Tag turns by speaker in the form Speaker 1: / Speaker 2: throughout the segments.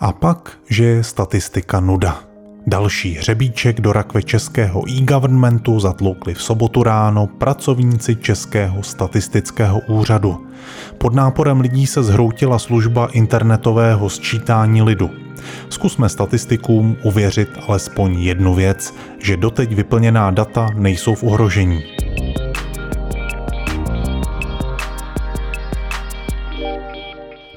Speaker 1: A pak, že je statistika nuda. Další hřebíček do rakve českého e-governmentu zatloukli v sobotu ráno pracovníci Českého statistického úřadu. Pod náporem lidí se zhroutila služba internetového sčítání lidu. Zkusme statistikům uvěřit alespoň jednu věc, že doteď vyplněná data nejsou v ohrožení.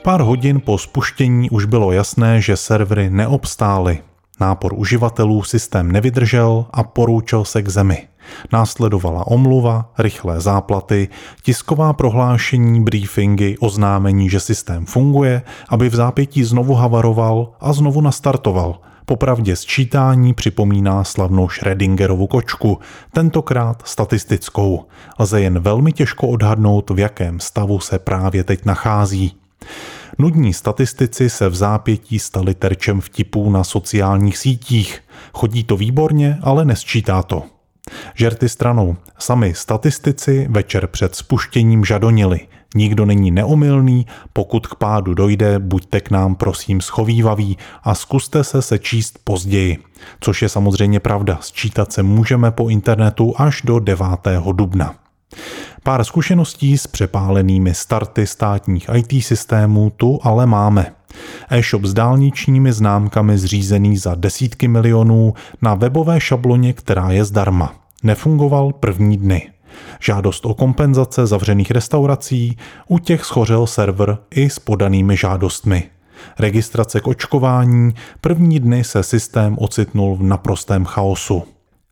Speaker 1: Pár hodin po spuštění už bylo jasné, že servery neobstály. Nápor uživatelů systém nevydržel a poroučel se k zemi. Následovala omluva, rychlé záplaty, tisková prohlášení, briefingy, oznámení, že systém funguje, aby v zápětí znovu havaroval a znovu nastartoval. Popravdě sčítání připomíná slavnou Schrödingerovu kočku, tentokrát statistickou. Lze jen velmi těžko odhadnout, v jakém stavu se právě teď nachází. Nudní statistici se v zápětí stali terčem vtipů na sociálních sítích. Chodí to výborně, ale nesčítá to. Žerty stranou. Sami statistici večer před spuštěním žadonili. Nikdo není neomylný, pokud k pádu dojde, buďte k nám prosím schovývaví a zkuste se sečíst později. Což je samozřejmě pravda, sčítat se můžeme po internetu až do 9. dubna. Pár zkušeností s přepálenými starty státních IT systémů tu ale máme. E-shop s dálničními známkami zřízený za desítky milionů na webové šabloně, která je zdarma. Nefungoval první dny. Žádost o kompenzace zavřených restaurací, u těch schořel server i s podanými žádostmi. Registrace k očkování, první dny se systém ocitnul v naprostém chaosu.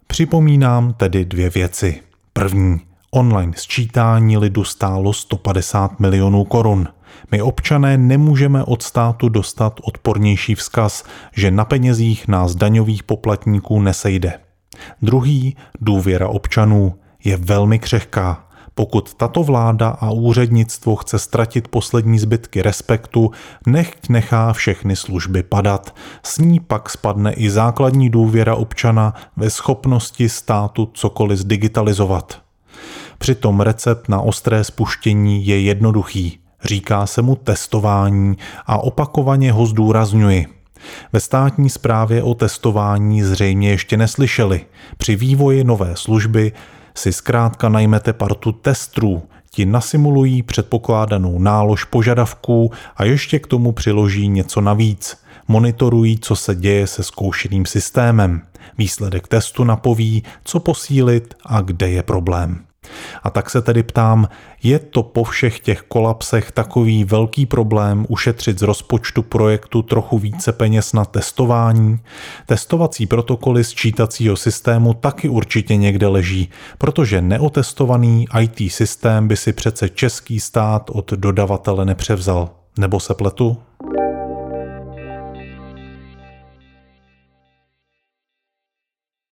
Speaker 1: Připomínám tedy dvě věci. První. Online sčítání lidu stálo 150 milionů korun. My občané nemůžeme od státu dostat odpornější vzkaz, že na penězích nás daňových poplatníků nesejde. Druhý, důvěra občanů, je velmi křehká. Pokud tato vláda a úřednictvo chce ztratit poslední zbytky respektu, nechť nechá všechny služby padat. S ní pak spadne i základní důvěra občana ve schopnosti státu cokoliv zdigitalizovat. Přitom recept na ostré spuštění je jednoduchý. Říká se mu testování a opakovaně ho zdůrazňuji. Ve státní správě o testování zřejmě ještě neslyšeli. Při vývoji nové služby si zkrátka najmete partu testrů, ti nasimulují předpokládanou nálož požadavků a ještě k tomu přiloží něco navíc. Monitorují, co se děje se zkoušeným systémem. Výsledek testu napoví, co posílit a kde je problém. A tak se tedy ptám, je to po všech těch kolapsech takový velký problém ušetřit z rozpočtu projektu trochu více peněz na testování? Testovací protokoly sčítacího systému taky určitě někde leží, protože neotestovaný IT systém by si přece český stát od dodavatele nepřevzal. Nebo se pletu?